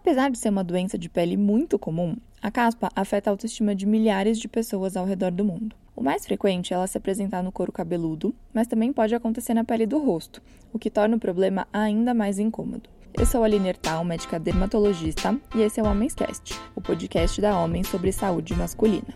Apesar de ser uma doença de pele muito comum, a caspa afeta a autoestima de milhares de pessoas ao redor do mundo. O mais frequente é ela se apresentar no couro cabeludo, mas também pode acontecer na pele do rosto, o que torna o problema ainda mais incômodo. Eu sou a Aline Ertal, médica dermatologista, e esse é o Homenscast, o podcast da Homem sobre saúde masculina.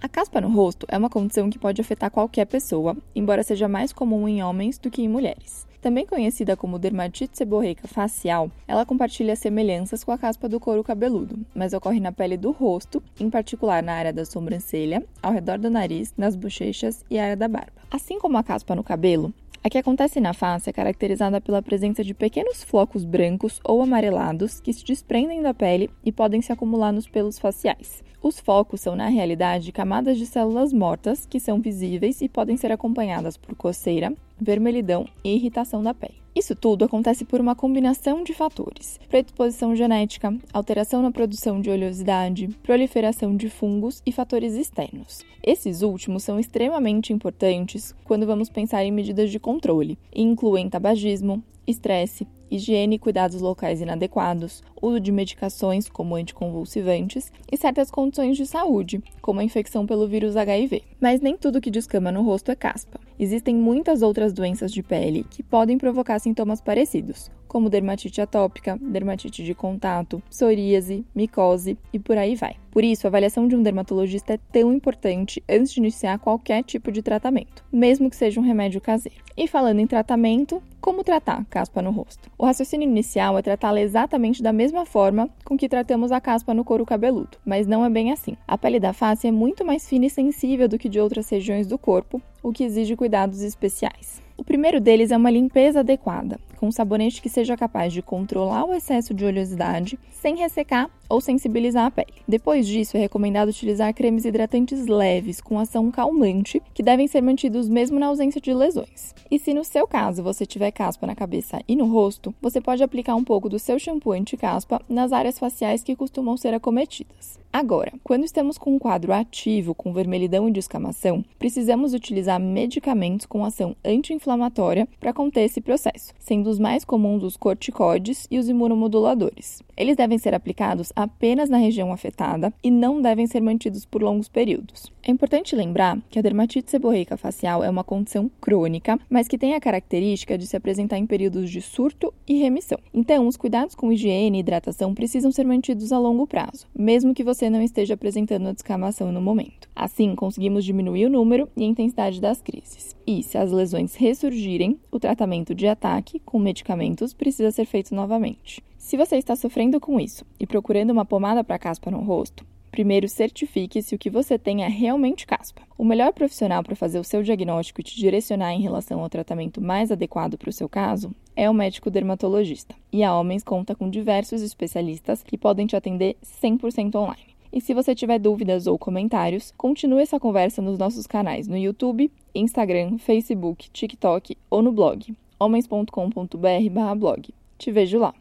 A caspa no rosto é uma condição que pode afetar qualquer pessoa, embora seja mais comum em homens do que em mulheres. Também conhecida como dermatite seborreica facial, ela compartilha semelhanças com a caspa do couro cabeludo, mas ocorre na pele do rosto, em particular na área da sobrancelha, ao redor do nariz, nas bochechas e área da barba. Assim como a caspa no cabelo, a que acontece na face é caracterizada pela presença de pequenos flocos brancos ou amarelados que se desprendem da pele e podem se acumular nos pelos faciais. Os focos são, na realidade, camadas de células mortas que são visíveis e podem ser acompanhadas por coceira, vermelhidão e irritação da pele. Isso tudo acontece por uma combinação de fatores: predisposição genética, alteração na produção de oleosidade, proliferação de fungos e fatores externos. Esses últimos são extremamente importantes quando vamos pensar em medidas de controle e incluem tabagismo, estresse, higiene e cuidados locais inadequados, uso de medicações como anticonvulsivantes e certas condições de saúde, como a infecção pelo vírus HIV. Mas nem tudo que descama no rosto é caspa. Existem muitas outras doenças de pele que podem provocar sintomas parecidos, como dermatite atópica, dermatite de contato, psoríase, micose e por aí vai. Por isso, a avaliação de um dermatologista é tão importante antes de iniciar qualquer tipo de tratamento, mesmo que seja um remédio caseiro. E falando em tratamento, como tratar caspa no rosto? O raciocínio inicial é tratá-la exatamente da mesma forma com que tratamos a caspa no couro cabeludo, mas não é bem assim. A pele da face é muito mais fina e sensível do que de outras regiões do corpo, o que exige cuidados especiais. O primeiro deles é uma limpeza adequada, com sabonete que seja capaz de controlar o excesso de oleosidade sem ressecar ou sensibilizar a pele. Depois disso, é recomendado utilizar cremes hidratantes leves com ação calmante, que devem ser mantidos mesmo na ausência de lesões. E se no seu caso você tiver caspa na cabeça e no rosto, você pode aplicar um pouco do seu shampoo anti-caspa nas áreas faciais que costumam ser acometidas. Agora, quando estamos com um quadro ativo com vermelhidão e descamação, precisamos utilizar medicamentos com ação anti-inflamatória para conter esse processo, sendo os mais comuns os corticoides e os imunomoduladores. Eles devem ser aplicados apenas na região afetada e não devem ser mantidos por longos períodos. É importante lembrar que a dermatite seborreica facial é uma condição crônica, mas que tem a característica de se apresentar em períodos de surto e remissão. Então, os cuidados com higiene e hidratação precisam ser mantidos a longo prazo, mesmo que você não esteja apresentando a descamação no momento. Assim, conseguimos diminuir o número e a intensidade das crises. E, se as lesões ressurgirem, o tratamento de ataque com medicamentos precisa ser feito novamente. Se você está sofrendo com isso e procurando uma pomada para caspa no rosto, primeiro certifique se o que você tem é realmente caspa. O melhor profissional para fazer o seu diagnóstico e te direcionar em relação ao tratamento mais adequado para o seu caso é o médico dermatologista. E a Homens conta com diversos especialistas que podem te atender 100% online. E se você tiver dúvidas ou comentários, continue essa conversa nos nossos canais no YouTube, Instagram, Facebook, TikTok ou no blog homens.com.br/blog. Te vejo lá.